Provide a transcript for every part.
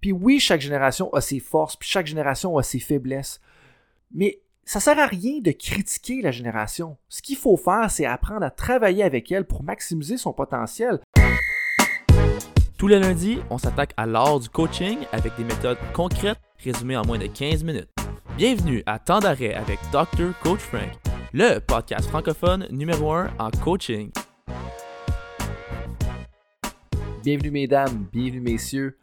Puis oui, chaque génération a ses forces, puis chaque génération a ses faiblesses. Mais ça sert à rien de critiquer la génération. Ce qu'il faut faire, c'est apprendre à travailler avec elle pour maximiser son potentiel. Tous les lundis, on s'attaque à l'art du coaching avec des méthodes concrètes résumées en moins de 15 minutes. Bienvenue à Temps d'arrêt avec Dr. Coach Frank, le podcast francophone numéro 1 en coaching. Bienvenue mesdames, bienvenue messieurs.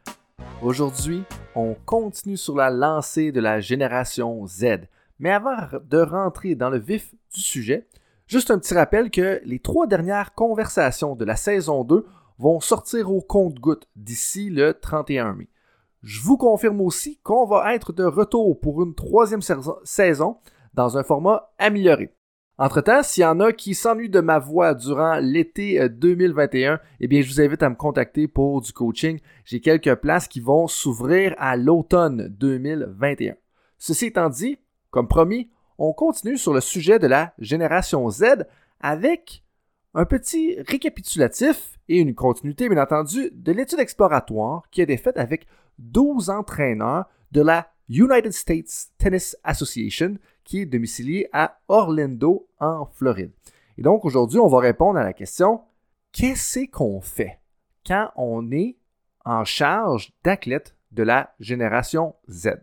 Aujourd'hui, on continue sur la lancée de la génération Z. Mais avant de rentrer dans le vif du sujet, juste un petit rappel que les trois dernières conversations de la saison 2 vont sortir au compte-goutte d'ici le 31 mai. Je vous confirme aussi qu'on va être de retour pour une troisième saison dans un format amélioré. Entre-temps, s'il y en a qui s'ennuient de ma voix durant l'été 2021, euh, eh bien, je vous invite à me contacter pour du coaching. J'ai quelques places qui vont s'ouvrir à l'automne 2021. Ceci étant dit, comme promis, on continue sur le sujet de la génération Z avec un petit récapitulatif et une continuité, bien entendu, de l'étude exploratoire qui a été faite avec 12 entraîneurs de la United States Tennis Association qui est domicilié à Orlando, en Floride. Et donc aujourd'hui, on va répondre à la question qu'est-ce qu'on fait quand on est en charge d'athlètes de la génération Z?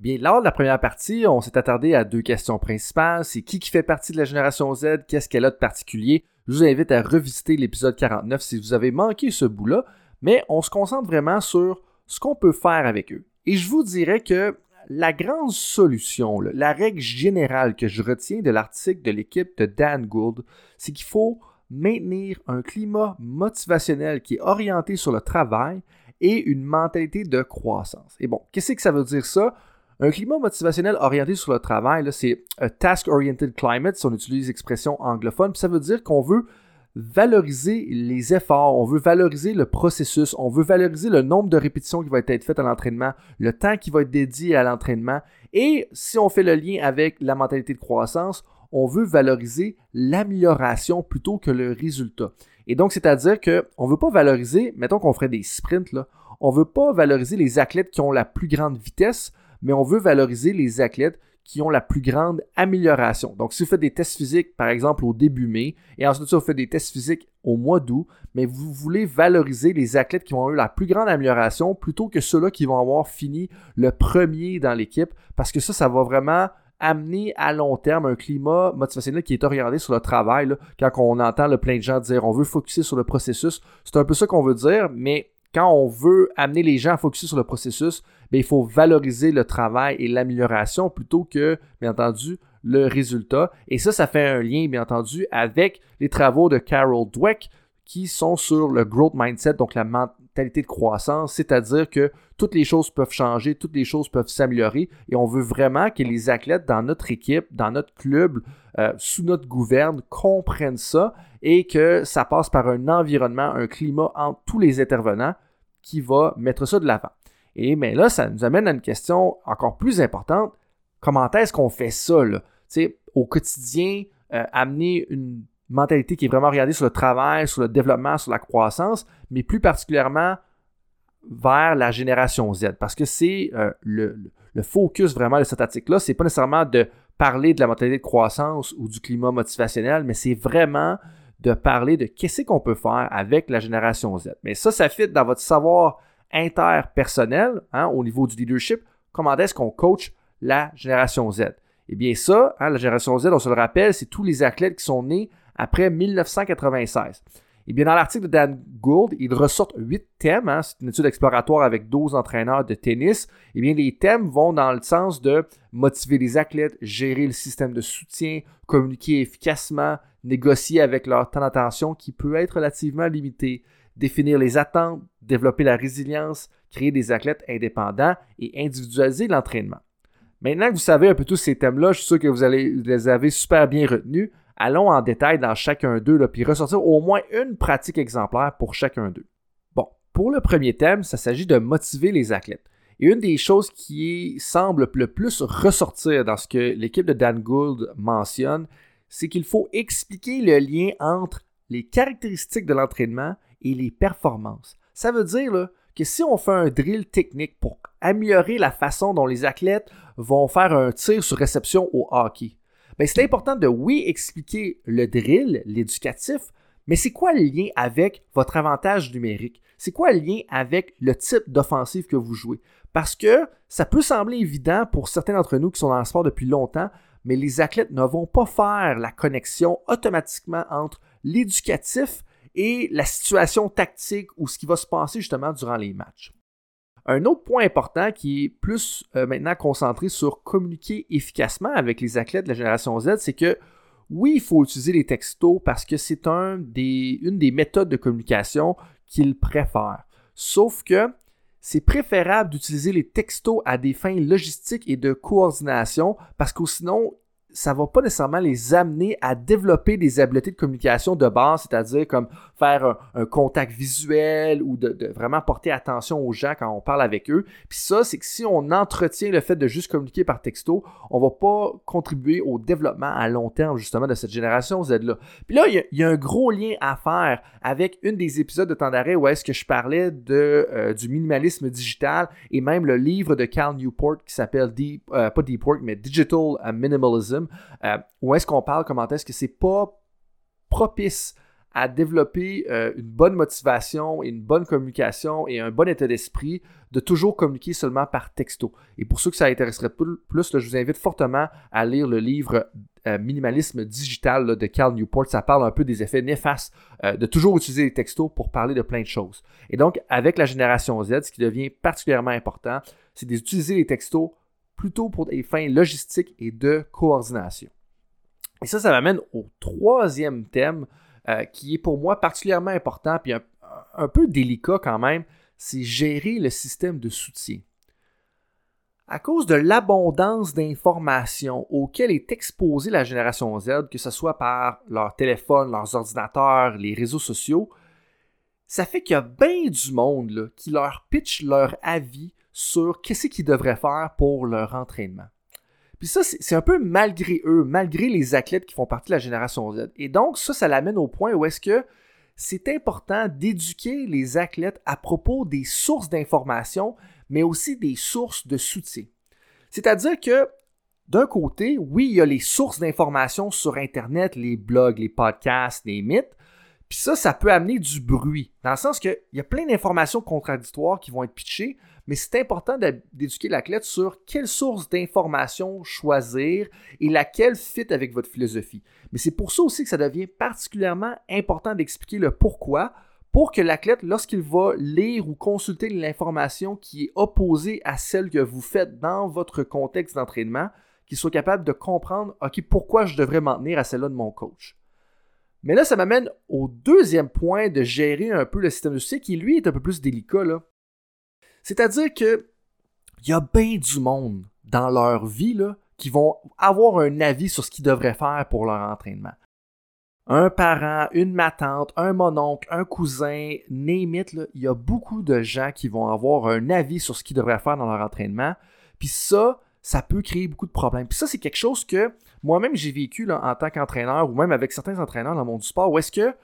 Bien, lors de la première partie, on s'est attardé à deux questions principales. C'est qui qui fait partie de la génération Z? Qu'est-ce qu'elle a de particulier? Je vous invite à revisiter l'épisode 49 si vous avez manqué ce bout-là. Mais on se concentre vraiment sur ce qu'on peut faire avec eux. Et je vous dirais que la grande solution, la règle générale que je retiens de l'article de l'équipe de Dan Gould, c'est qu'il faut maintenir un climat motivationnel qui est orienté sur le travail et une mentalité de croissance. Et bon, qu'est-ce que ça veut dire ça? Un climat motivationnel orienté sur le travail, c'est un task-oriented climate, si on utilise l'expression anglophone, puis ça veut dire qu'on veut valoriser les efforts, on veut valoriser le processus, on veut valoriser le nombre de répétitions qui va être faites à l'entraînement, le temps qui va être dédié à l'entraînement. Et si on fait le lien avec la mentalité de croissance, on veut valoriser l'amélioration plutôt que le résultat. Et donc, c'est-à-dire qu'on ne veut pas valoriser, mettons qu'on ferait des sprints, on ne veut pas valoriser les athlètes qui ont la plus grande vitesse, mais on veut valoriser les athlètes qui ont la plus grande amélioration. Donc, si vous faites des tests physiques, par exemple, au début mai, et ensuite, vous faites des tests physiques au mois d'août, mais vous voulez valoriser les athlètes qui ont eu la plus grande amélioration plutôt que ceux-là qui vont avoir fini le premier dans l'équipe, parce que ça, ça va vraiment amener à long terme un climat motivationnel qui est orienté sur le travail. quand on entend le plein de gens dire on veut focuser sur le processus, c'est un peu ça qu'on veut dire, mais quand on veut amener les gens à focuser sur le processus, bien, il faut valoriser le travail et l'amélioration plutôt que, bien entendu, le résultat. Et ça, ça fait un lien, bien entendu, avec les travaux de Carol Dweck qui sont sur le growth mindset, donc la mentalité de croissance, c'est-à-dire que toutes les choses peuvent changer, toutes les choses peuvent s'améliorer et on veut vraiment que les athlètes dans notre équipe, dans notre club, euh, sous notre gouverne, comprennent ça et que ça passe par un environnement, un climat entre tous les intervenants qui va mettre ça de l'avant. Et mais là, ça nous amène à une question encore plus importante. Comment est-ce qu'on fait ça là? au quotidien, euh, amener une mentalité qui est vraiment orientée sur le travail, sur le développement, sur la croissance, mais plus particulièrement vers la génération Z. Parce que c'est euh, le, le, focus vraiment de cet article-là, c'est pas nécessairement de parler de la mentalité de croissance ou du climat motivationnel, mais c'est vraiment de parler de qu'est-ce qu'on peut faire avec la génération Z. Mais ça, ça fit dans votre savoir interpersonnel hein, au niveau du leadership. Comment est-ce qu'on coach la génération Z? Eh bien ça, hein, la génération Z, on se le rappelle, c'est tous les athlètes qui sont nés après 1996. Eh bien, dans l'article de Dan Gould, il ressort huit thèmes. Hein, c'est une étude exploratoire avec 12 entraîneurs de tennis. Eh bien, les thèmes vont dans le sens de motiver les athlètes, gérer le système de soutien, communiquer efficacement, négocier avec leur temps d'attention qui peut être relativement limité, définir les attentes, développer la résilience, créer des athlètes indépendants et individualiser l'entraînement. Maintenant que vous savez un peu tous ces thèmes-là, je suis sûr que vous, allez, les avez super bien retenus. Allons en détail dans chacun d'eux, puis ressortir au moins une pratique exemplaire pour chacun d'eux. Bon, pour le premier thème, ça s'agit de motiver les athlètes. Et une des choses qui semble le plus ressortir dans ce que l'équipe de Dan Gould mentionne, c'est qu'il faut expliquer le lien entre les caractéristiques de l'entraînement et les performances. Ça veut dire que si on fait un drill technique pour améliorer la façon dont les athlètes vont faire un tir sur réception au hockey, ben c'est important de, oui, expliquer le drill, l'éducatif, mais c'est quoi le lien avec votre avantage numérique? C'est quoi le lien avec le type d'offensive que vous jouez? Parce que ça peut sembler évident pour certains d'entre nous qui sont dans le sport depuis longtemps, mais les athlètes ne vont pas faire la connexion automatiquement entre l'éducatif et la situation tactique ou ce qui va se passer justement durant les matchs. Un autre point important qui est plus euh, maintenant concentré sur communiquer efficacement avec les athlètes de la génération Z, c'est que oui, il faut utiliser les textos parce que c'est une des méthodes de communication qu'ils préfèrent. Sauf que c'est préférable d'utiliser les textos à des fins logistiques et de coordination parce que sinon, ça va pas nécessairement les amener à développer des habiletés de communication de base, c'est-à-dire comme faire un, contact visuel ou de, vraiment porter attention aux gens quand on parle avec eux. Puis ça, c'est que si on entretient le fait de juste communiquer par texto, on va pas contribuer au développement à long terme justement de cette génération Z-là. Puis là, il y, a, un gros lien à faire avec une des épisodes de temps d'arrêt où est-ce que je parlais de, euh, du minimalisme digital et même le livre de Cal Newport qui s'appelle Deep, euh, pas Deep Work, mais Digital Minimalism euh, où est-ce qu'on parle, comment est-ce que c'est pas propice à développer euh, une bonne motivation et une bonne communication et un bon état d'esprit de toujours communiquer seulement par texto? Et pour ceux que ça intéresserait plus, je vous invite fortement à lire le livre euh, Minimalisme digital de Cal Newport. Ça parle un peu des effets néfastes de toujours utiliser les textos pour parler de plein de choses. Et donc, avec la génération Z, ce qui devient particulièrement important, c'est d'utiliser les textos plutôt pour des fins logistiques et de coordination. Et ça, ça m'amène au troisième thème euh, qui est pour moi particulièrement important puis un, peu délicat quand même, c'est gérer le système de soutien. À cause de l'abondance d'informations auxquelles est exposée la génération Z, que ce soit par leur téléphone, leurs ordinateurs, les réseaux sociaux, ça fait qu'il y a bien du monde qui leur pitch leur avis sur qu'est-ce qu'ils devraient faire pour leur entraînement. Puis ça, c'est un peu malgré eux, malgré les athlètes qui font partie de la génération Z. Et donc, ça, ça l'amène au point où est-ce que c'est important d'éduquer les athlètes à propos des sources d'information, mais aussi des sources de soutien. C'est-à-dire que, d'un côté, oui, il y a les sources d'information sur Internet, les blogs, les podcasts, les mythes, puis ça, ça peut amener du bruit, dans le sens qu'il y a plein d'informations contradictoires qui vont être pitchées, mais c'est important d'éduquer l'athlète sur quelle source d'information choisir et laquelle fit avec votre philosophie. Mais c'est pour ça aussi que ça devient particulièrement important d'expliquer le pourquoi pour que l'athlète, lorsqu'il va lire ou consulter l'information qui est opposée à celle que vous faites dans votre contexte d'entraînement, qu'il soit capable de comprendre, OK, pourquoi je devrais m'en tenir à celle-là de mon coach. Mais là, ça m'amène au deuxième point de gérer un peu le système de soutien qui, lui, est un peu plus délicat. C'est-à-dire que il y a bien du monde dans leur vie qui vont avoir un avis sur ce qu'ils devraient faire pour leur entraînement. Un parent, une matante, un mononcle, un cousin, name il y a beaucoup de gens qui vont avoir un avis sur ce qu'ils devraient faire dans leur entraînement. Puis ça, ça peut créer beaucoup de problèmes. Puis ça, c'est quelque chose que moi-même j'ai vécu en tant qu'entraîneur ou même avec certains entraîneurs dans le monde du sport où est-ce que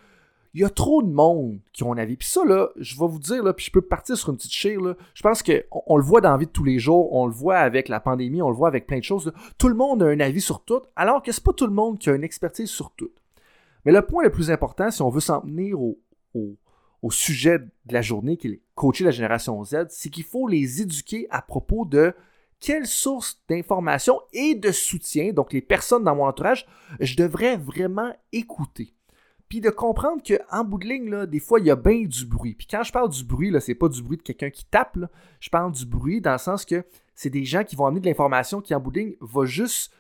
il y a trop de monde qui ont un avis. Puis ça, là, je vais vous dire, là, puis je peux partir sur une petite chire, là. Je pense qu'on on le voit dans la vie de tous les jours, on le voit avec la pandémie, on le voit avec plein de choses. Tout le monde a un avis sur tout, alors que c'est pas tout le monde qui a une expertise sur tout. Mais le point le plus important, si on veut s'en tenir au, au, sujet de la journée, qui est coacher la génération Z, c'est qu'il faut les éduquer à propos de quelles sources d'information et de soutien, donc les personnes dans mon entourage, je devrais vraiment écouter. Puis de comprendre qu'en bout de ligne, là, des fois, il y a bien du bruit. Puis quand je parle du bruit, là, c'est pas du bruit de quelqu'un qui tape. Je parle du bruit dans le sens que c'est des gens qui vont amener de l'information qui, en bout de ligne, va juste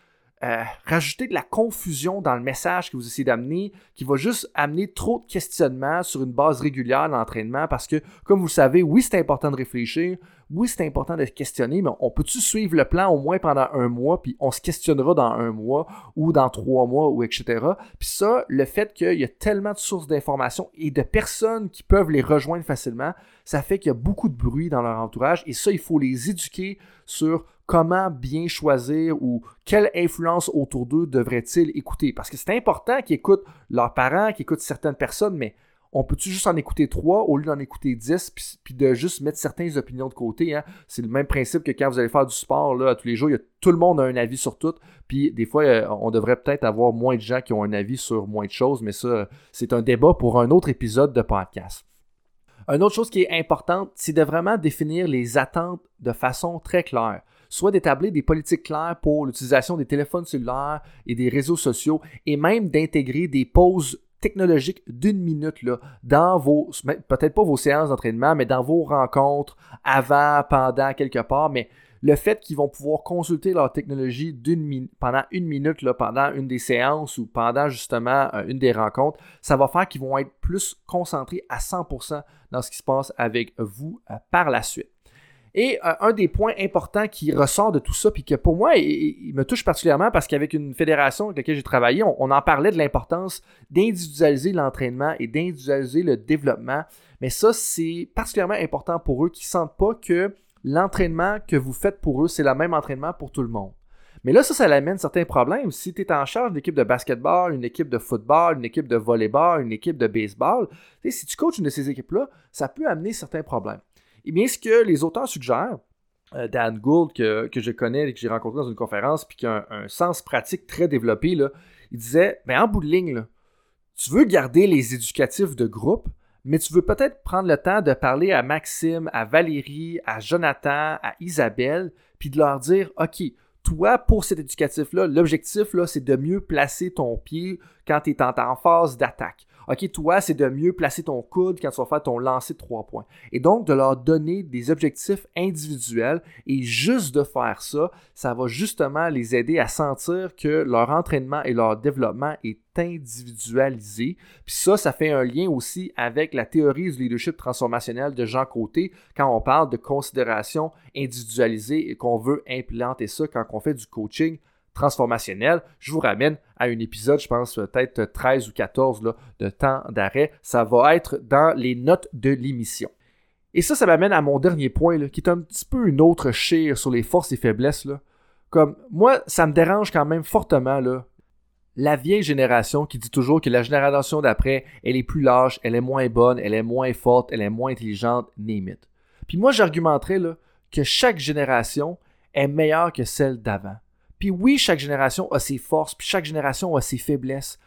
euh, rajouter de la confusion dans le message que vous essayez d'amener, qui va juste amener trop de questionnements sur une base régulière l'entraînement parce que, comme vous le savez, oui, c'est important de réfléchir, oui, c'est important de questionner, mais on peut-tu suivre le plan au moins pendant un mois, puis on se questionnera dans un mois ou dans trois mois, ou etc. Puis ça, le fait qu'il y a tellement de sources d'informations et de personnes qui peuvent les rejoindre facilement, ça fait qu'il y a beaucoup de bruit dans leur entourage, et ça, il faut les éduquer sur comment bien choisir ou quelle influence autour d'eux devraient-ils écouter. Parce que c'est important qu'ils écoutent leurs parents, qu'ils écoutent certaines personnes, mais on peut-tu juste en écouter trois au lieu d'en écouter dix, puis, de juste mettre certaines opinions de côté. Hein? C'est le même principe que quand vous allez faire du sport là, tous les jours, tout le monde a un avis sur tout. Puis des fois, euh, on devrait peut-être avoir moins de gens qui ont un avis sur moins de choses, mais ça, c'est un débat pour un autre épisode de podcast. Une autre chose qui est importante, c'est de vraiment définir les attentes de façon très claire soit d'établir des politiques claires pour l'utilisation des téléphones cellulaires et des réseaux sociaux, et même d'intégrer des pauses technologiques d'une minute dans vos, peut-être pas vos séances d'entraînement, mais dans vos rencontres, avant, pendant, quelque part, mais le fait qu'ils vont pouvoir consulter leur technologie pendant une minute, là, pendant une des séances ou pendant justement euh, une des rencontres, ça va faire qu'ils vont être plus concentrés à 100% dans ce qui se passe avec vous euh, par la suite. Et euh, un des points importants qui ressort de tout ça, puis que pour moi, il, me touche particulièrement parce qu'avec une fédération avec laquelle j'ai travaillé, on, en parlait de l'importance d'individualiser l'entraînement et d'individualiser le développement. Mais ça, c'est particulièrement important pour eux qui ne sentent pas que l'entraînement que vous faites pour eux, c'est le même entraînement pour tout le monde. Mais là, ça, ça amène certains problèmes. Si tu es en charge d'une équipe de basketball, une équipe de football, une équipe de volleyball, une équipe de baseball, si tu coaches une de ces équipes-là, ça peut amener certains problèmes. Et bien, ce que les auteurs suggèrent, euh, Dan Gould, que, je connais et que j'ai rencontré dans une conférence, puis qui a un, sens pratique très développé, il disait mais en bout de ligne, tu veux garder les éducatifs de groupe, mais tu veux peut-être prendre le temps de parler à Maxime, à Valérie, à Jonathan, à Isabelle, puis de leur dire OK, toi, pour cet éducatif-là, l'objectif, là, c'est de mieux placer ton pied quand tu es en phase d'attaque. OK, toi, c'est de mieux placer ton coude quand tu vas faire ton lancer de trois points. Et donc, de leur donner des objectifs individuels et juste de faire ça, ça va justement les aider à sentir que leur entraînement et leur développement est individualisé. Puis ça, ça fait un lien aussi avec la théorie du leadership transformationnel de Jean Côté quand on parle de considération individualisée et qu'on veut implanter ça quand on fait du coaching transformationnel. Je vous ramène à un épisode, je pense peut-être 13 ou 14 là, de temps d'arrêt. Ça va être dans les notes de l'émission. Et ça, ça m'amène à mon dernier point, qui est un petit peu une autre chire sur les forces et faiblesses. Comme moi, ça me dérange quand même fortement là, la vieille génération qui dit toujours que la génération d'après, elle est plus lâche, elle est moins bonne, elle est moins forte, elle est moins intelligente, name. Puis moi, j'argumenterais que chaque génération est meilleure que celle d'avant. Puis oui, chaque génération a ses forces, puis chaque génération a ses faiblesses.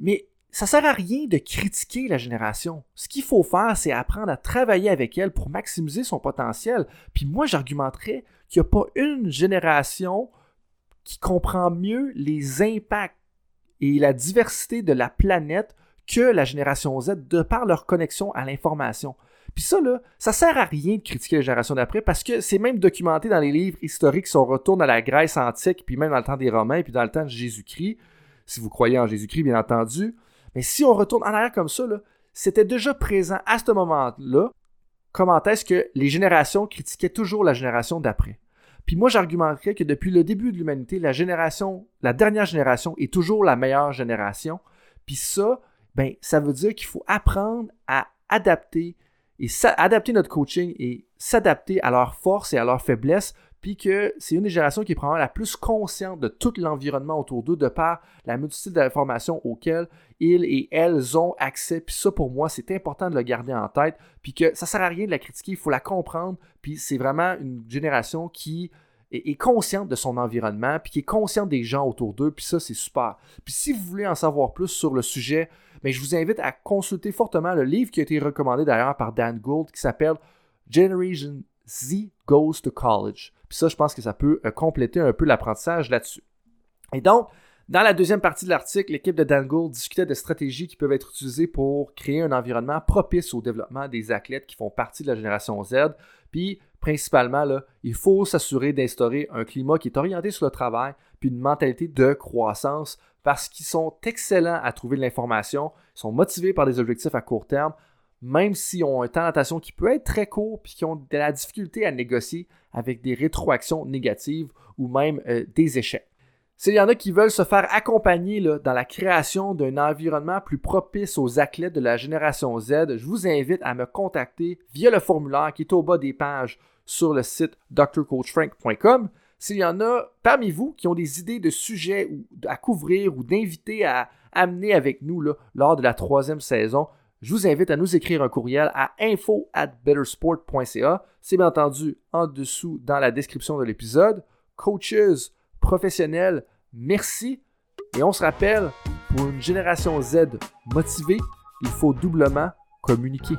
Mais ça sert à rien de critiquer la génération. Ce qu'il faut faire, c'est apprendre à travailler avec elle pour maximiser son potentiel. Puis moi, j'argumenterais qu'il n'y a pas une génération qui comprend mieux les impacts et la diversité de la planète que la génération Z de par leur connexion à l'information. Puis ça, là, ça sert à rien de critiquer la génération d'après parce que c'est même documenté dans les livres historiques si on retourne à la Grèce antique, puis même dans le temps des Romains, puis dans le temps de Jésus-Christ, si vous croyez en Jésus-Christ, bien entendu. Mais si on retourne en arrière comme ça, c'était déjà présent à ce moment-là. Comment est-ce que les générations critiquaient toujours la génération d'après? Puis moi, j'argumenterais que depuis le début de l'humanité, la génération, la dernière génération est toujours la meilleure génération. Puis ça, ben, ça veut dire qu'il faut apprendre à adapter et adapter notre coaching et s'adapter à leurs forces et à leurs faiblesses, puis que c'est une des générations qui est probablement la plus consciente de tout l'environnement autour d'eux, de par la multitude d'informations auxquelles ils et elles ont accès. Puis ça, pour moi, c'est important de le garder en tête, puis que ça sert à rien de la critiquer, il faut la comprendre, puis c'est vraiment une génération qui est, consciente de son environnement, puis qui est consciente des gens autour d'eux, puis ça, c'est super. Puis si vous voulez en savoir plus sur le sujet, mais je vous invite à consulter fortement le livre qui a été recommandé d'ailleurs par Dan Gould qui s'appelle Generation Z Goes to College. Puis ça, je pense que ça peut euh, compléter un peu l'apprentissage là-dessus. Et donc, dans la deuxième partie de l'article, l'équipe de Dan Gould discutait de stratégies qui peuvent être utilisées pour créer un environnement propice au développement des athlètes qui font partie de la génération Z. Puis, principalement, il faut s'assurer d'instaurer un climat qui est orienté sur le travail, puis une mentalité de croissance parce qu'ils sont excellents à trouver de l'information, sont motivés par des objectifs à court terme, même s'ils ont un temps qui peut être très court, puis qui ont de la difficulté à négocier avec des rétroactions négatives ou même euh, des échecs. S'il y en a qui veulent se faire accompagner dans la création d'un environnement plus propice aux athlètes de la génération Z, je vous invite à me contacter via le formulaire qui est au bas des pages sur le site drcoachfrank.com. S'il y en a parmi vous qui ont des idées de sujets à couvrir ou d'invités à amener avec nous lors de la troisième saison, je vous invite à nous écrire un courriel à info at bettersport.ca. C'est bien entendu en dessous dans la description de l'épisode. Coaches, professionnels, merci. Et on se rappelle, pour une génération Z motivée, il faut doublement communiquer.